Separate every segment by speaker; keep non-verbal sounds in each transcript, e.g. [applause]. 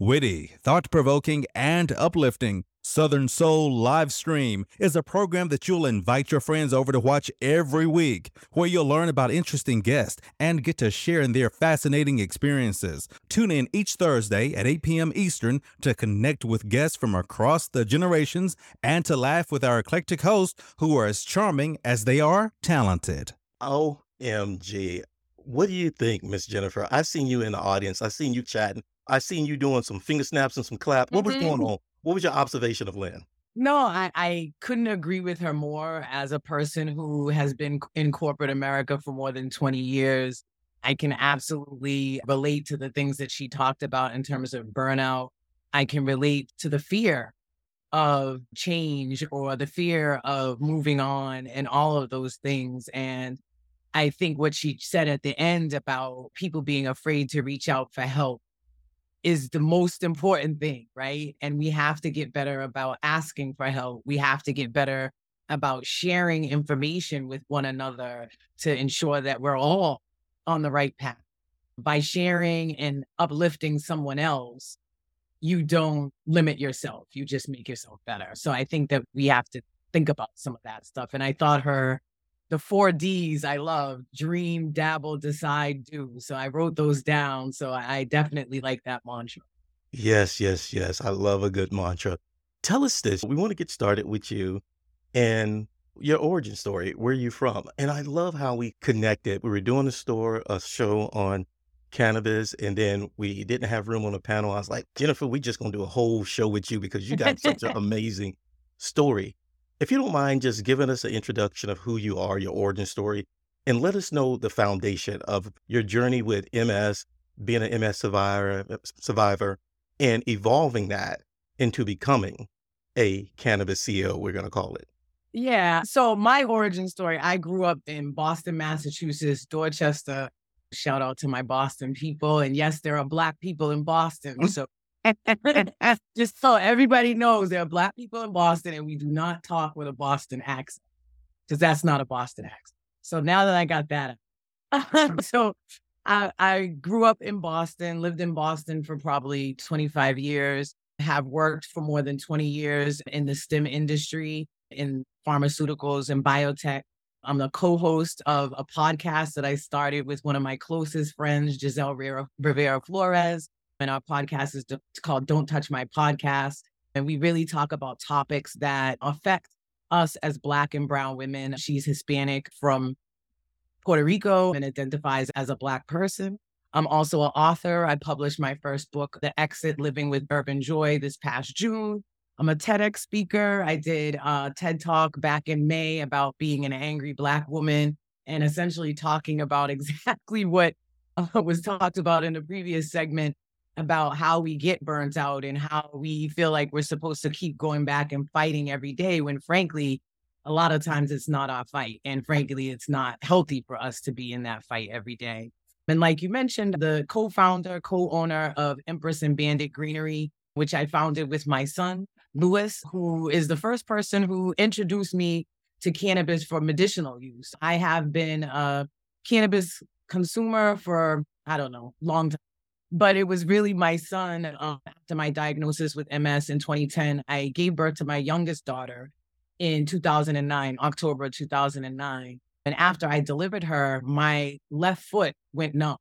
Speaker 1: Witty, thought provoking, and uplifting, Southern Soul Live Stream is a program that you'll invite your friends over to watch every week, where you'll learn about interesting guests and get to share in their fascinating experiences. Tune in each Thursday at 8 p.m. Eastern to connect with guests from across the generations and to laugh with our eclectic hosts who are as charming as they are talented.
Speaker 2: OMG. What do you think, Miss Jennifer? I've seen you in the audience. I've seen you chatting. I seen you doing some finger snaps and some clap. What was going
Speaker 3: Mhm.
Speaker 2: on? What was your observation of Lynn?
Speaker 3: No, I, I couldn't agree with her more as a person who has been in corporate America for more than 20 years. I can absolutely relate to the things that she talked about in terms of burnout. I can relate to the fear of change or the fear of moving on and all of those things. And I think what she said at the end about people being afraid to reach out for help is the most important thing, right? And we have to get better about asking for help. We have to get better about sharing information with one another to ensure that we're all on the right path. By sharing and uplifting someone else, you don't limit yourself, you just make yourself better. So I think that we have to think about some of that stuff. And I thought her the four D's I love dream, dabble, decide, do. So I wrote those down. So I definitely like that mantra.
Speaker 2: Yes, yes, yes. I love a good mantra. Tell us this. We want to get started with you and your origin story. Where are you from? And I love how we connected. We were doing a store, a show on cannabis, and then we didn't have room on the panel. I was like, Jennifer, we just gonna do a whole show with you because you got such an [laughs] amazing story. If you don't mind just giving us an introduction of who you are, your origin story, and let us know the foundation of your journey with MS, being an MS survivor, uh, survivor, and evolving that into becoming a cannabis CEO, we're gonna call it.
Speaker 3: Yeah. So my origin story, I grew up in Boston, Massachusetts, Dorchester. Shout out to my Boston people. And yes, there are black people in Boston. Mm. So [laughs] just so everybody knows there are black people in Boston and we do not talk with a Boston accent because that's not a Boston accent. So now that I got that [laughs] so I, I grew up in Boston, lived in Boston for probably 25 years, have worked for more than 20 years in the STEM industry, in pharmaceuticals and biotech. I'm the co host of a podcast that I started with one of my closest friends, Giselle Rivera, Rivera Flores. And our podcast is called Don't Touch My Podcast. And we really talk about topics that affect us as Black and Brown women. She's Hispanic from Puerto Rico and identifies as a Black person. I'm also an author. I published my first book, The Exit Living with Urban Joy, this past June. I'm a TEDx speaker. I did a TED Talk back in May about being an angry Black woman and essentially talking about [laughs] exactly what uh, was talked about in the previous segment about how we get burnt out and how we feel like we're supposed to keep going back and fighting every day when, frankly, a lot of times it's not our fight. And frankly, it's not healthy for us to be in that fight every day. And like you mentioned, the co founder, co owner of Empress and Bandit Greenery, which I founded with my son, Louis, who is the first person who introduced me to cannabis for medicinal use. I have been a cannabis consumer for, I don't know, long time. But it was really my son uh, after my diagnosis with MS in 2010. I gave birth to my youngest daughter in 2009, October 2009. And after I delivered her, my left foot went numb.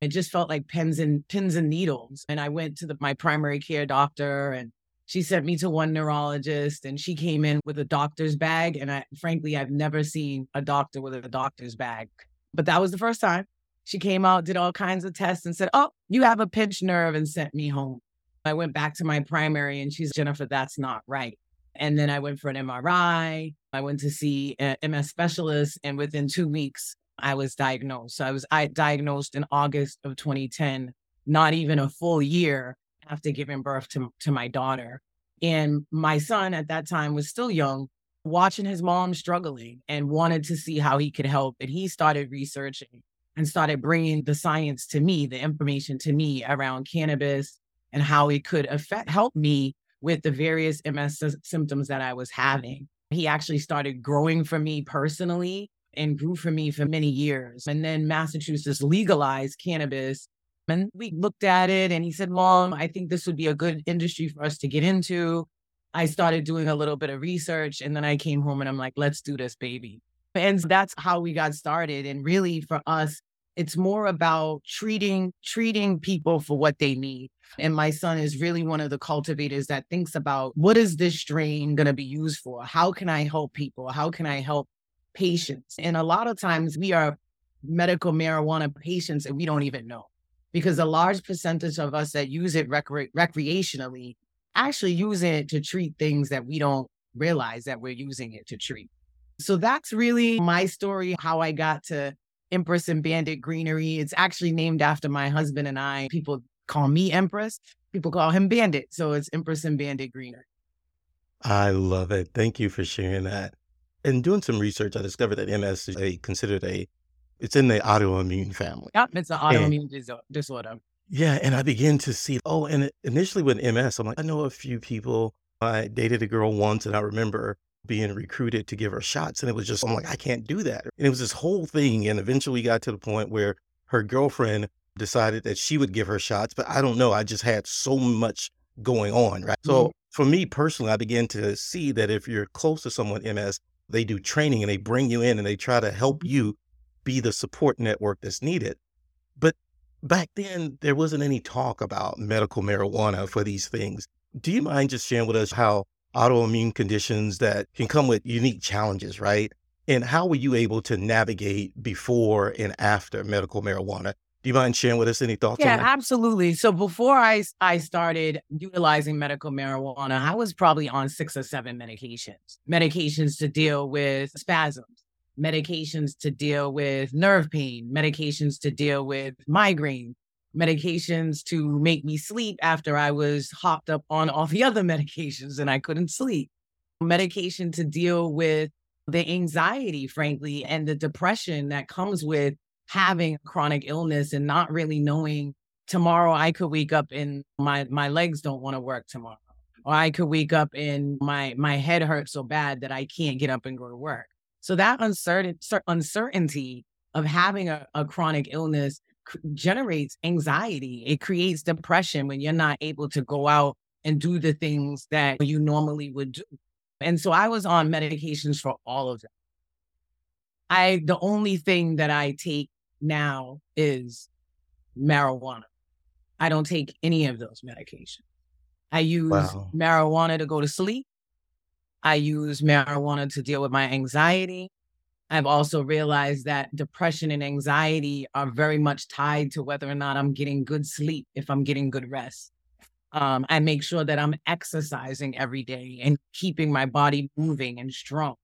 Speaker 3: It just felt like pins and pins and needles. And I went to the, my primary care doctor and she sent me to one neurologist and she came in with a doctor's bag. And I frankly, I've never seen a doctor with a doctor's bag. But that was the first time. She came out, did all kinds of tests and said, Oh, you have a pinched nerve and sent me home. I went back to my primary and she's Jennifer, that's not right. And then I went for an MRI. I went to see a MS specialist, and within two weeks, I was diagnosed. So I was I diagnosed in August of 2010, not even a full year after giving birth to, to my daughter. And my son at that time was still young, watching his mom struggling and wanted to see how he could help. And he started researching and started bringing the science to me, the information to me around cannabis and how it could affect help me with the various MS sy- symptoms that I was having. He actually started growing for me personally and grew for me for many years. And then Massachusetts legalized cannabis And we looked at it and he said, Mom, I think this would be a good industry for us to get into. I started doing a little bit of research and then I came home and I'm like, let's do this, baby. And that's how we got started. And really for us, it's more about treating treating people for what they need. And my son is really one of the cultivators that thinks about what is this strain going to be used for? How can I help people? How can I help patients? And a lot of times we are medical marijuana patients and we don't even know because a large percentage of us that use it recre- recreationally actually use it to treat things that we don't realize that we're using it to treat. So that's really my story, how I got to Empress and Bandit Greenery. It's actually named after my husband and I. People call me Empress, people call him Bandit. So it's Empress and Bandit Greenery.
Speaker 2: I love it. Thank you for sharing that. In doing some research, I discovered that MS is a, considered a, it's in the autoimmune family.
Speaker 3: Yep, it's an autoimmune and, disorder.
Speaker 2: Yeah, and I began to see, oh, and initially with MS, I'm like, I know a few people. I dated a girl once, and I remember being recruited to give her shots. And it was just, I'm like, I can't do that. And it was this whole thing. And eventually got to the point where her girlfriend decided that she would give her shots. But I don't know. I just had so much going on. Right. Mm-hmm. So for me personally, I began to see that if you're close to someone MS, they do training and they bring you in and they try to help you be the support network that's needed. But back then, there wasn't any talk about medical marijuana for these things. Do you mind just sharing with us how autoimmune conditions that can come with unique challenges, right? And how were you able to navigate before and after medical marijuana? Do you mind sharing with us any thoughts?
Speaker 3: Yeah, absolutely. So before I I started utilizing medical marijuana, I was probably on six or seven medications. Medications to deal with spasms, medications to deal with nerve pain, medications to deal with migraine, medications to make me sleep after I was hopped up on all the other [laughs] medications and I couldn't sleep. Medication to deal with the anxiety, frankly, and the depression that comes with having chronic illness and not really knowing tomorrow I could wake up and my my legs don't want to work tomorrow. Or I could wake up and my my head hurts so bad that I can't get up and go to work. So that uncertain, uncertainty of having a, a chronic illness generates anxiety. It creates depression when you're not able to go out and do the things that you normally would do. And so I was on medications for all of them. I the only thing that I take now is marijuana. I don't take any of those medications. I use wow. marijuana to go to sleep. I use marijuana to deal with my anxiety. I've also realized that depression and anxiety are very much tied to whether or not I'm getting good sleep, if I'm getting good rest. Um, I make sure that I'm exercising every day and keeping my body moving and strong.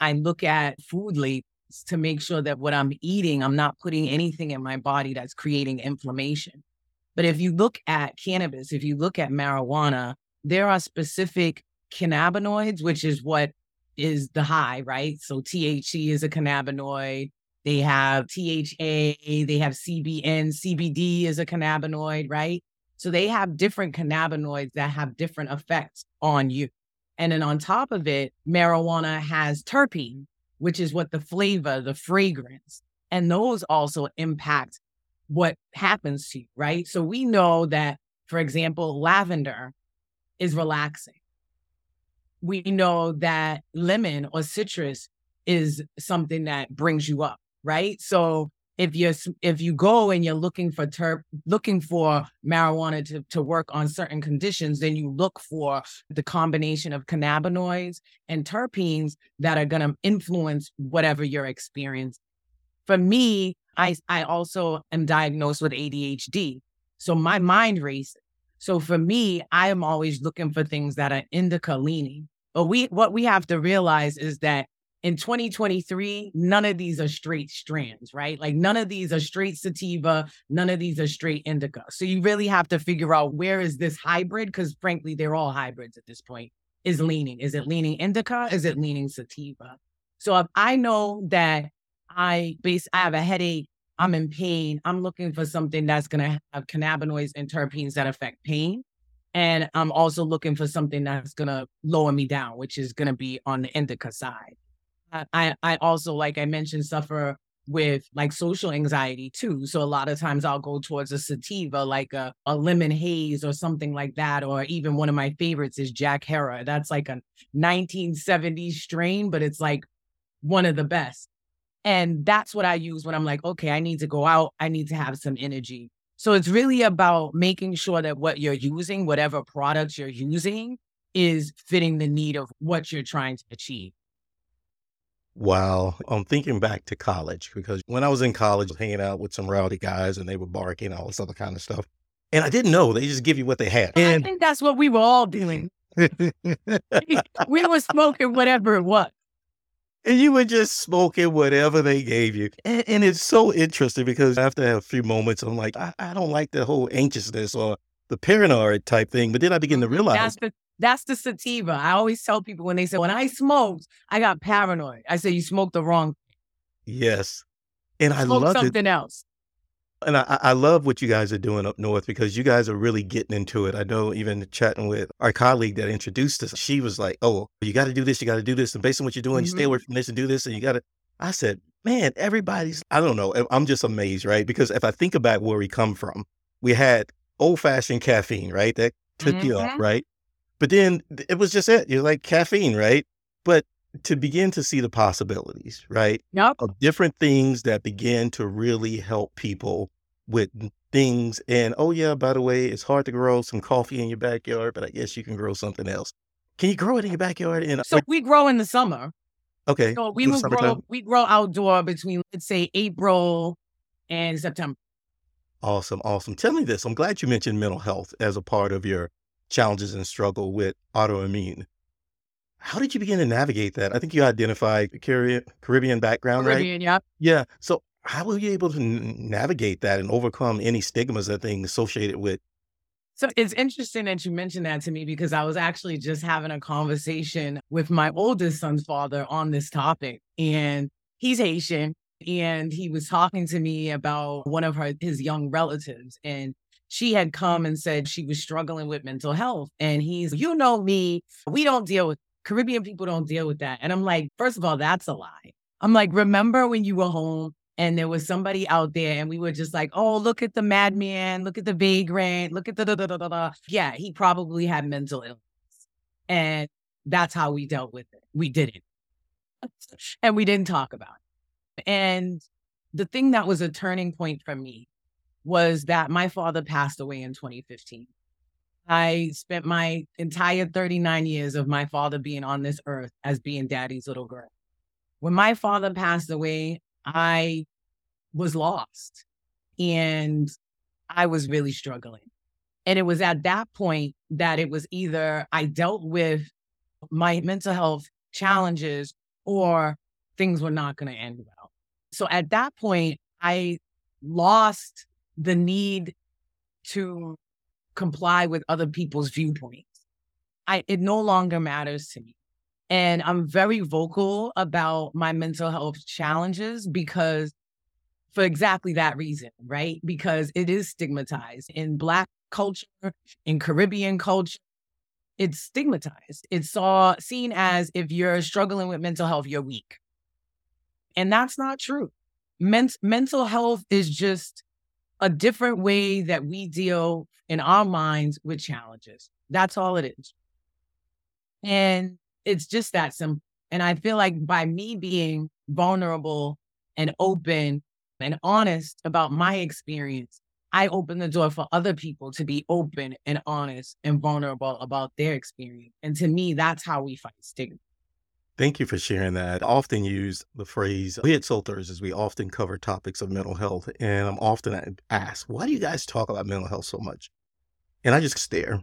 Speaker 3: I look at food labels to make sure that what I'm eating, I'm not putting anything in my body that's creating inflammation. But if you look at cannabis, if you look at marijuana, there are specific cannabinoids, which is what is the high, right? So THC is a cannabinoid. They have THA, they have CBN, CBD is a cannabinoid, right? So they have different cannabinoids that have different effects on you. And then on top of it, marijuana has terpene, which is what the flavor, the fragrance, and those also impact what happens to you, right? So we know that, for example, lavender is relaxing we know that lemon or citrus is something that brings you up, right? So if you if you go and you're looking for terp looking for marijuana to, to work on certain conditions, then you look for the combination of cannabinoids and terpenes that are going to influence whatever your experience. For me, I I also am diagnosed with ADHD, so my mind races. So for me, I am always looking for things that are indica leaning. But we what we have to realize is that in 2023, none of these are straight strands, right? Like none of these are straight sativa, none of these are straight indica. So you really have to figure out where is this hybrid? Because frankly, they're all hybrids at this point. Is leaning? Is it leaning indica? Is it leaning sativa? So if I know that I base I have a headache, I'm in pain, I'm looking for something that's gonna have cannabinoids and terpenes that affect pain. And I'm also looking for something that's going to lower me down, which is going to be on the indica side. I, I also, like I mentioned, suffer with like social anxiety too. So a lot of times I'll go towards a sativa, like a, a lemon haze or something like that. Or even one of my favorites is Jack Herer. That's like a 1970s strain, but it's like one of the best. And that's what I use when I'm like, okay, I need to go out. I need to have some energy. So it's really about making sure that what you're using, whatever products you're using, is fitting the need of what you're trying to achieve.
Speaker 2: Wow. I'm thinking back to college because when I was in college, hanging out with some rowdy guys and they were barking, all this other kind of stuff. And I didn't know. They just give you what they had.
Speaker 3: And I think that's what we were all [laughs] doing. [laughs] we were smoking whatever it was
Speaker 2: and you were just smoking whatever they gave you. And, and, it's so interesting because after a few moments, I'm like, I, I, don't like the whole anxiousness or the paranoid type thing. But then I begin to mm-hmm. realize
Speaker 3: that's the that's the sativa. I always tell people when they say, when I smoked, I got paranoid. I say, you smoked the wrong.
Speaker 2: Yes. And I
Speaker 3: love
Speaker 2: something
Speaker 3: it. else.
Speaker 2: And I, I love what you guys are doing up north because you guys are really getting into it. I know even chatting with our colleague that introduced us, she was like, Oh, you got to do this, you got to do this. And based on what you're doing, mm-hmm. you stay away from this and do this. And you got to, I said, Man, everybody's, I don't know. I'm just amazed, right? Because if I think about where we come from, we had old fashioned caffeine, right? That took mm-hmm. you up, mm-hmm. right? But then it was just it. You're like caffeine, right? But to begin to see the possibilities, right?
Speaker 3: Yep.
Speaker 2: Of different things that begin to really help people with things. And oh, yeah, by the way, it's hard to grow some coffee in your backyard, but I guess you can grow something else. Can you grow it in your backyard? In,
Speaker 3: so we grow in the summer.
Speaker 2: Okay.
Speaker 3: So we will grow, we grow outdoor between, let's say, April and September.
Speaker 2: Awesome. Awesome. Tell me this. I'm glad you mentioned mental health as a part of your challenges and struggle with autoimmune. How did you begin to navigate that? I think you identified Caribbean, Caribbean background, right?
Speaker 3: Caribbean,
Speaker 2: right?
Speaker 3: yeah.
Speaker 2: Yeah. So how were you able to n- navigate that and overcome any stigmas that things associated with?
Speaker 3: So it's interesting that you mentioned that to me because I was actually just having a conversation with my oldest son's father on this topic. And he's Haitian. And he was talking to me about one of her, his young relatives. And she had come and said she was struggling with mental health. And he's, you know me, we don't deal with Caribbean people don't deal with that. And I'm like, first of all, that's a lie. I'm like, remember when you were home and there was somebody out there and we were just like, oh, look at the madman, look at the vagrant, look at the da da da da da. Yeah, he probably had mental illness. And that's how we dealt with it. We didn't. [laughs] and we didn't talk about it. And the thing that was a turning point for me was that my father passed away in 2015. I spent my entire 39 years of my father being on this earth as being daddy's little girl. When my father passed away, I was lost and I was really struggling. And it was at that point that it was either I dealt with my mental health challenges or things were not going to end well. So at that point, I lost the need to comply with other people's viewpoints. I it no longer matters to me. And I'm very vocal about my mental health challenges because for exactly that reason, right? Because it is stigmatized in Black culture, in Caribbean culture. It's stigmatized. It's saw, seen as if you're struggling with mental health, you're weak. And that's not true. Men- mental health is just a different way that we deal in our minds with challenges. That's all it is. And it's just that simple. And I feel like by me being vulnerable and open and honest about my experience, I open the door for other people to be open and honest and vulnerable about their experience. And to me, that's how we fight stigma.
Speaker 2: Thank you for sharing that. I often use the phrase, we at Soul Thursdays, we often cover topics of mental health. And I'm often asked, why do you guys talk about mental health so much? And I just stare.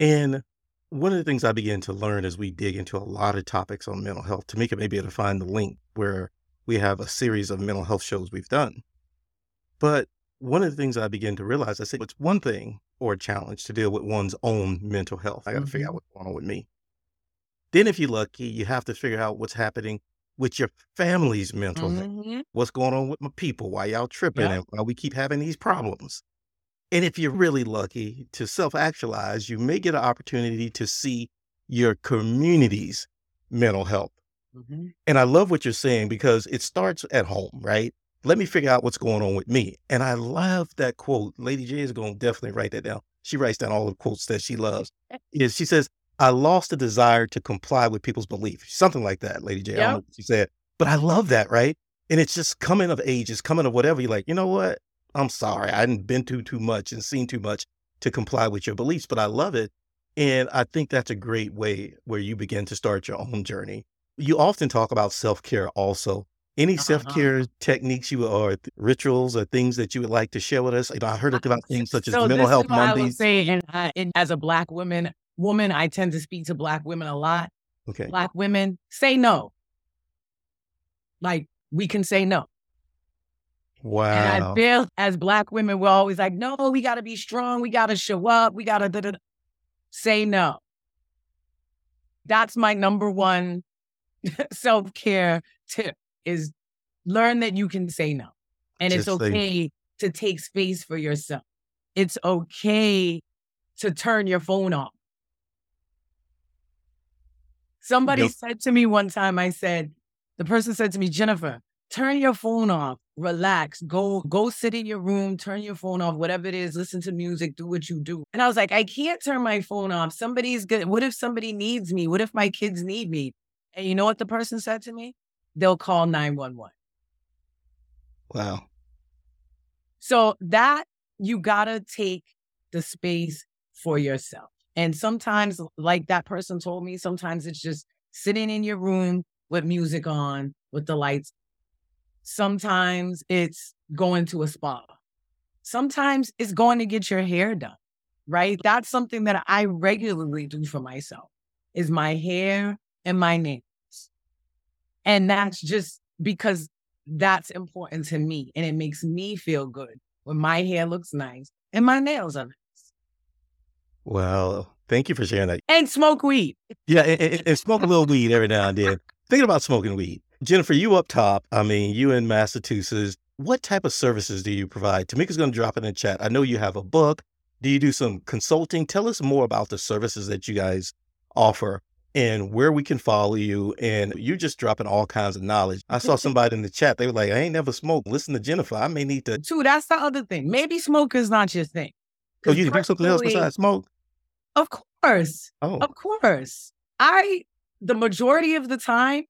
Speaker 2: And one of the things I began to learn as we dig into a lot of topics on mental health, to make it maybe to find the link where we have a series of mental health shows we've done. But one of the things I began to realize, I said, it's one thing or a challenge to deal with one's own mental health. I got to mm-hmm. figure out what's going on with me. Then, if you're lucky, you have to figure out what's happening with your family's mental mm-hmm. health. What's going on with my people? Why y'all tripping? Yep. And why we keep having these problems? And if you're really lucky to self actualize, you may get an opportunity to see your community's mental health Mm-hmm. And I love what you're saying because it starts at home, right? Let me figure out what's going on with me. And I love that quote. Lady J is going to definitely write that down. She writes down all the quotes that she loves. [laughs] is she says, I lost the desire to comply with people's beliefs. Something like that, Lady J. Yep. I don't know what she said. But I love that, right? And it's just coming of age, it's coming of whatever. You're like, you know what? I'm sorry. I hadn't been through too much and seen too much to comply with your beliefs, but I love it. And I think that's a great way where you begin to start your own journey. You often talk about self care also. Any uh-huh. self care techniques you or rituals or things that you would like to share with us? You know, I heard about things such as so mental health Mondays. I would
Speaker 3: say, and, uh, and as a black woman, woman, I tend to speak to black women a lot.
Speaker 2: Okay,
Speaker 3: black women say no. Like we can say no.
Speaker 2: Wow.
Speaker 3: And I feel as black women, we're always like, no, we got to be strong. We got to show up. We got to say no. That's my number one [laughs] self care tip is learn that you can say no. And Just it's okay to take space for yourself. It's okay to turn your phone off. Somebody yep. said to me one time, I said, the person said to me, Jennifer, turn your phone off, relax, go, go sit in your room, turn your phone off, whatever it is, listen to music, do what you do. And I was like, I can't turn my phone off. Somebody's good. What if somebody needs me? What if my kids need me? And you know what the person said to me? They'll call 911.
Speaker 2: Wow.
Speaker 3: So that you gotta take the space for yourself. And sometimes, like that person told me, sometimes it's just sitting in your room with music on, with the lights. Sometimes it's going to a spa. Sometimes it's going to get your hair done, right? That's something that I regularly do for myself is my hair and my nails. And that's just because that's important to me and it makes me feel good when my hair looks nice and my nails are nice.
Speaker 2: Well, thank you for sharing that.
Speaker 3: And smoke weed.
Speaker 2: Yeah, and, and smoke a little weed every now and then. [laughs] Thinking about smoking weed. Jennifer, you up top, I mean, you in Massachusetts, what type of services do you provide? Tamika's going to drop it in the chat. I know you have a book. Do you do some consulting? Tell us more about the services that you guys offer and where we can follow you. And you're just dropping all kinds of knowledge. I saw [laughs] somebody in the chat. They were like, I ain't never smoked. Listen to Jennifer. I may need to.
Speaker 3: Too, that's the other thing. Maybe smoke is not your thing.
Speaker 2: Oh, you do something else besides smoke?
Speaker 3: Of course. Oh. Of course. I, the majority of the time,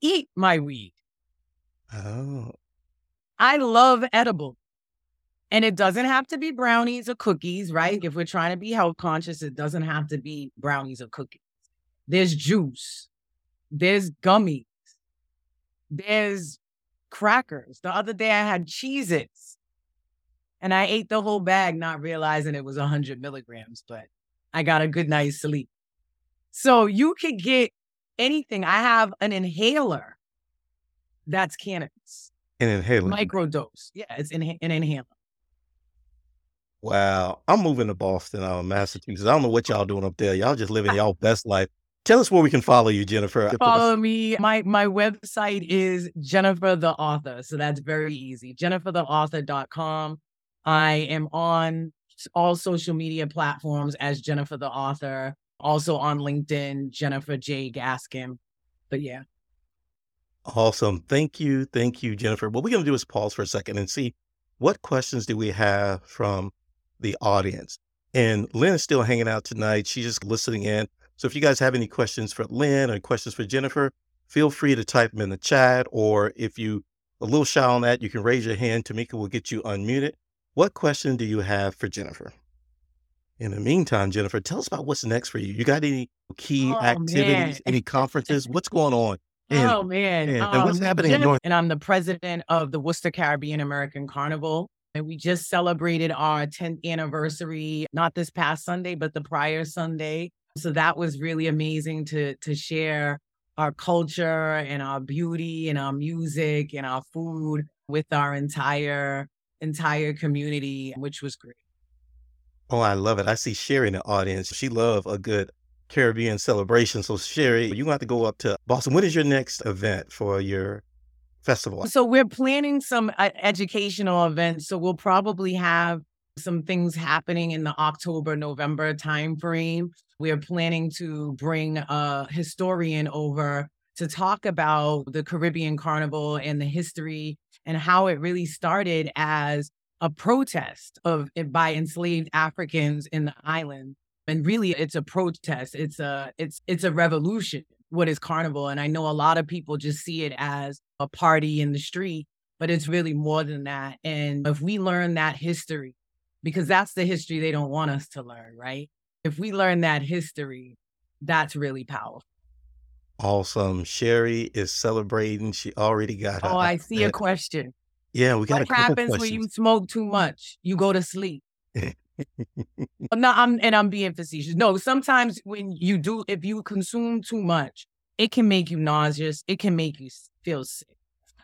Speaker 3: eat my weed.
Speaker 2: Oh.
Speaker 3: I love edible. And it doesn't have to be brownies or cookies, right? Mm. If we're trying to be health conscious, it doesn't have to be brownies or cookies. There's juice. There's gummies. There's crackers. The other day I had Cheez Its and I ate the whole bag, not realizing it was 100 milligrams, but I got a good night's sleep. So you could get anything. I have an inhaler that's cannabis.
Speaker 2: An inhaler?
Speaker 3: Microdose. Yeah, it's an, an inhaler.
Speaker 2: Wow. I'm moving to Boston, uh, Massachusetts. I don't know what y'all doing up there. Y'all just living y'all best life. Tell us where we can follow you, Jennifer.
Speaker 3: Follow me. My my website is Jennifer the Author. So that's very easy. JenniferTheAuthor.com. I am on all social media platforms as Jennifer the Author. Also on LinkedIn, Jennifer J. Gaskins. But yeah.
Speaker 2: Awesome. Thank you. Thank you, Jennifer. What we're going to do is pause for a second and see what questions do we have from the audience. And Lynn is still hanging out tonight. She's just listening in. So if you guys have any questions for Lynn or questions for Jennifer, feel free to type them in the chat. Or if you a little shy on that, you can raise your hand. Tamika will get you unmuted. What question do you have for Jennifer? In the meantime, Jennifer, tell us about what's next for you. You got any key oh, activities, man. any conferences? What's going on?
Speaker 3: And, oh man!
Speaker 2: And, um, and what's happening Jennifer, in North?
Speaker 3: And I'm the president of the Worcester Caribbean American Carnival. And we just celebrated our 10th anniversary, not this past Sunday, but the prior Sunday. So that was really amazing to to share our culture and our beauty and our music and our food with our entire entire community, which was great.
Speaker 2: Oh, I love it. I see Sherry in the audience. She love a good Caribbean celebration. So Sherry, you have to go up to Boston. When is your next event for your festival?
Speaker 3: So we're planning some uh, educational events. So we'll probably have some things happening in the October, November timeframe. We are planning to bring a historian over to talk about the Caribbean Carnival and the history and how it really started as a protest of eh, by enslaved Africans in the island. And really it's a protest. It's a it's it's a revolution. What is carnival? And I know a lot of people just see it as a party in the street, but it's really more than that. And if we learn that history, because that's the history they don't want us to learn, right? If we learn that history, that's really powerful.
Speaker 2: Awesome. Sherry is celebrating. She already got her.
Speaker 3: Oh, I see a question.
Speaker 2: Yeah, we got a
Speaker 3: What happens when you smoke too much? You go to sleep. [laughs] No, I'm and I'm being facetious. No, sometimes when you do, if you consume too much, it can make you nauseous. It can make you feel sick.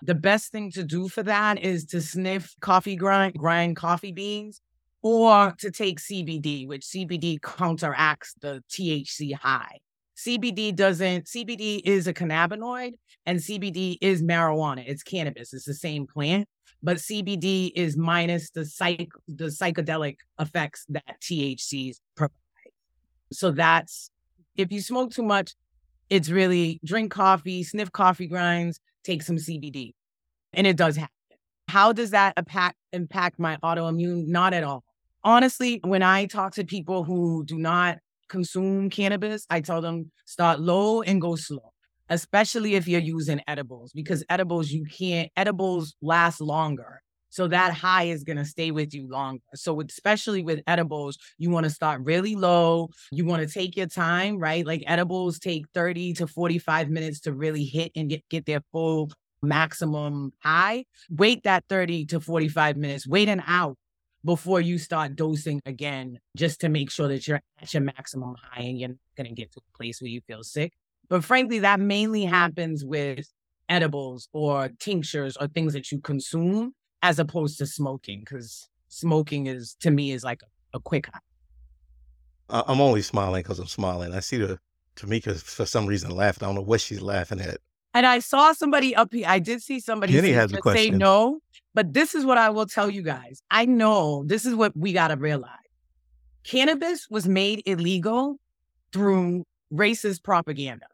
Speaker 3: The best thing to do for that is to sniff coffee grind, grind coffee beans, or to take CBD, which CBD counteracts the THC high. CBD doesn't, CBD is a cannabinoid and CBD is marijuana. It's cannabis. It's the same plant, but CBD is minus the psych, the psychedelic effects that THCs provide. So that's, if you smoke too much, it's really drink coffee, sniff coffee grinds, take some CBD. And it does happen. How does that impact, impact my autoimmune? Not at all. Honestly, when I talk to people who do not consume cannabis, I tell them start low and go slow, especially if you're using edibles, because edibles, you can't, edibles last longer. So that high is going to stay with you longer. So especially with edibles, you want to start really low. You want to take your time, right? Like edibles take 30 to 45 minutes to really hit and get, get their full maximum high. Wait that 30 to 45 minutes, wait an hour before you start dosing again, just to make sure that you're at your maximum high and you're not going to get to a place where you feel sick. But frankly, that mainly happens with edibles or tinctures or things that you consume as opposed to smoking, because smoking is, to me, is like a, quick high.
Speaker 2: I'm only smiling because I'm smiling. I see the Tamika for some reason laughing. I don't know what she's laughing at.
Speaker 3: And I saw somebody up here. I did see somebody
Speaker 2: Penny
Speaker 3: say,
Speaker 2: has a
Speaker 3: just say no. But this is what I will tell you guys. I know this is what we got to realize. Cannabis was made illegal through racist propaganda.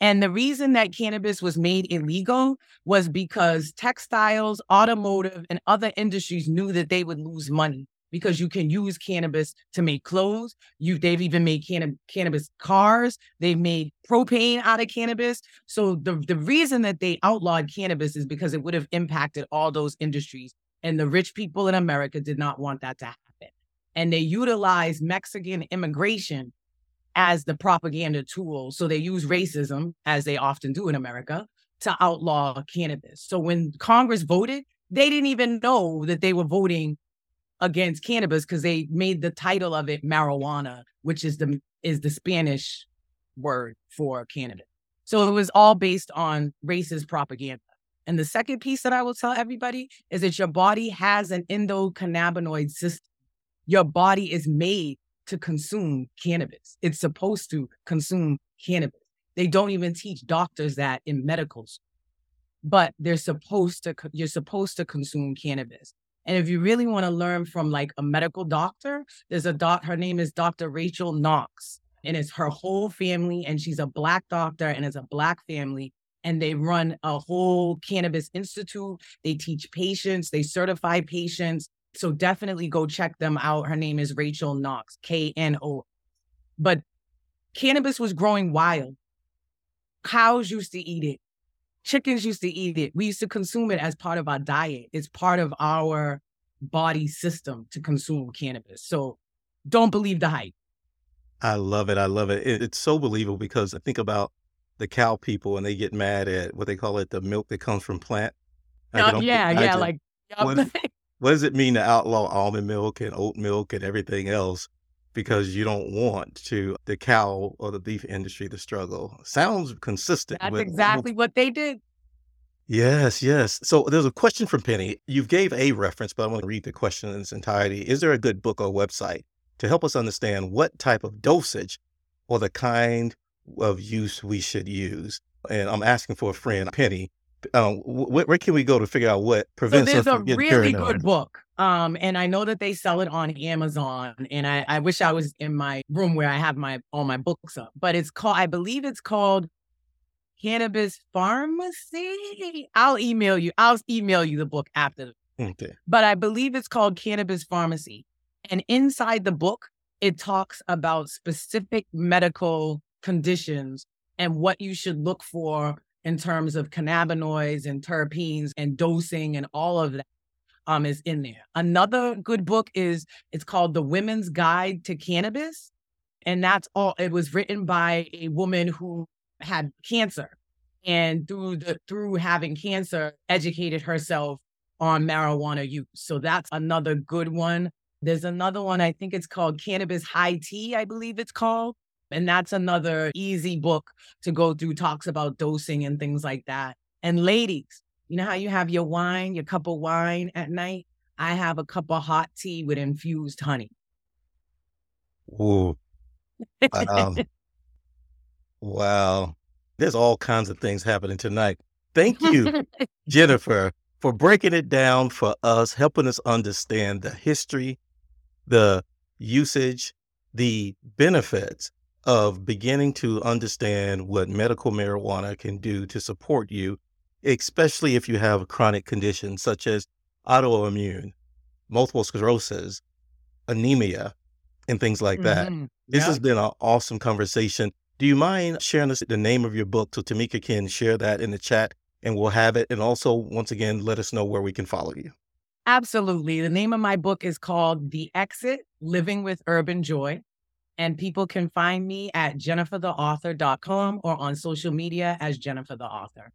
Speaker 3: And the reason that cannabis was made illegal was because textiles, automotive, and other industries knew that they would lose money because you can use cannabis to make clothes. You, they've even made canna- cannabis cars. They've made propane out of cannabis. So the, the reason that they outlawed cannabis is because it would have impacted all those industries. And the rich people in America did not want that to happen. And they utilized Mexican immigration as the propaganda tool. So they use racism, as they often do in America, to outlaw cannabis. So when Congress voted, they didn't even know that they were voting against cannabis because they made the title of it marijuana, which is the is the Spanish word for cannabis. So it was all based on racist propaganda. And the second piece that I will tell everybody is that your body has an endocannabinoid system. Your body is made to consume cannabis. It's supposed to consume cannabis. They don't even teach doctors that in medical school, but they're supposed to, you're supposed to consume cannabis. And if you really want to learn from like a medical doctor, there's a doc, her name is Dr. Rachel Knox, and it's her whole family, and she's a black doctor and it's a black family. And they run a whole cannabis institute. They teach patients, they certify patients. So definitely go check them out. Her name is Rachel Knox, K N O. But cannabis was growing wild. Cows used to eat it. Chickens used to eat it. We used to consume it as part of our diet. It's part of our body system to consume cannabis. So don't believe the hype.
Speaker 2: I love it. I love it. it. It's so believable because I think about the cow people and they get mad at what they call it, the milk that comes from plant.
Speaker 3: Uh,
Speaker 2: can
Speaker 3: yeah, yeah, like
Speaker 2: what, [laughs] what does it mean to outlaw almond milk and oat milk and everything else because you don't want to the cow or the beef industry to struggle? Sounds consistent
Speaker 3: That's
Speaker 2: with
Speaker 3: exactly what they did.
Speaker 2: Yes, yes. So there's a question from Penny. You gave a reference, but I want to read the question in its entirety. Is there a good book or website to help us understand what type of dosage or the kind of use we should use? And I'm asking for a friend, Penny. Um, wh- wh- where can we go to figure out what
Speaker 3: So
Speaker 2: prevents us
Speaker 3: there's a
Speaker 2: from getting
Speaker 3: really good book. Um, and I know that they sell it on Amazon. And I, I wish I was in my room where I have my all my books up. But it's called, I believe it's called Cannabis Pharmacy. I'll email you. I'll email you the book after.
Speaker 2: Okay.
Speaker 3: But I believe it's called Cannabis Pharmacy. And inside the book, it talks about specific medical conditions and what you should look for in terms of cannabinoids and terpenes and dosing and all of that um, is in there. Another good book is it's called The Women's Guide to Cannabis. And that's all it was written by a woman who had cancer and through the through having cancer educated herself on marijuana use. So that's another good one. There's another one, I think it's called Cannabis High Tea, I believe it's called. And that's another easy book to go through, talks about dosing and things like that. And ladies, you know how you have your wine, your cup of wine at night? I have a cup of hot tea with infused honey.
Speaker 2: Ooh. Wow. [laughs] wow. There's all kinds of things happening tonight. Thank you, [laughs] Jennifer, for breaking it down for us, helping us understand the history, the usage, the benefits of beginning to understand what medical marijuana can do to support you, especially if you have chronic conditions such as autoimmune, multiple sclerosis, anemia, and things like that.
Speaker 3: Mhm.
Speaker 2: This
Speaker 3: Yeah.
Speaker 2: has been an awesome conversation. Do you mind sharing us the name of your book so Tamika can share that in the chat and we'll have it? And also, once again, let us know where we can follow you.
Speaker 3: Absolutely. The name of my book is called The Exit Living with Urban Joy. And people can find me at jennifertheauthor.com or on social media as Jennifer the Author.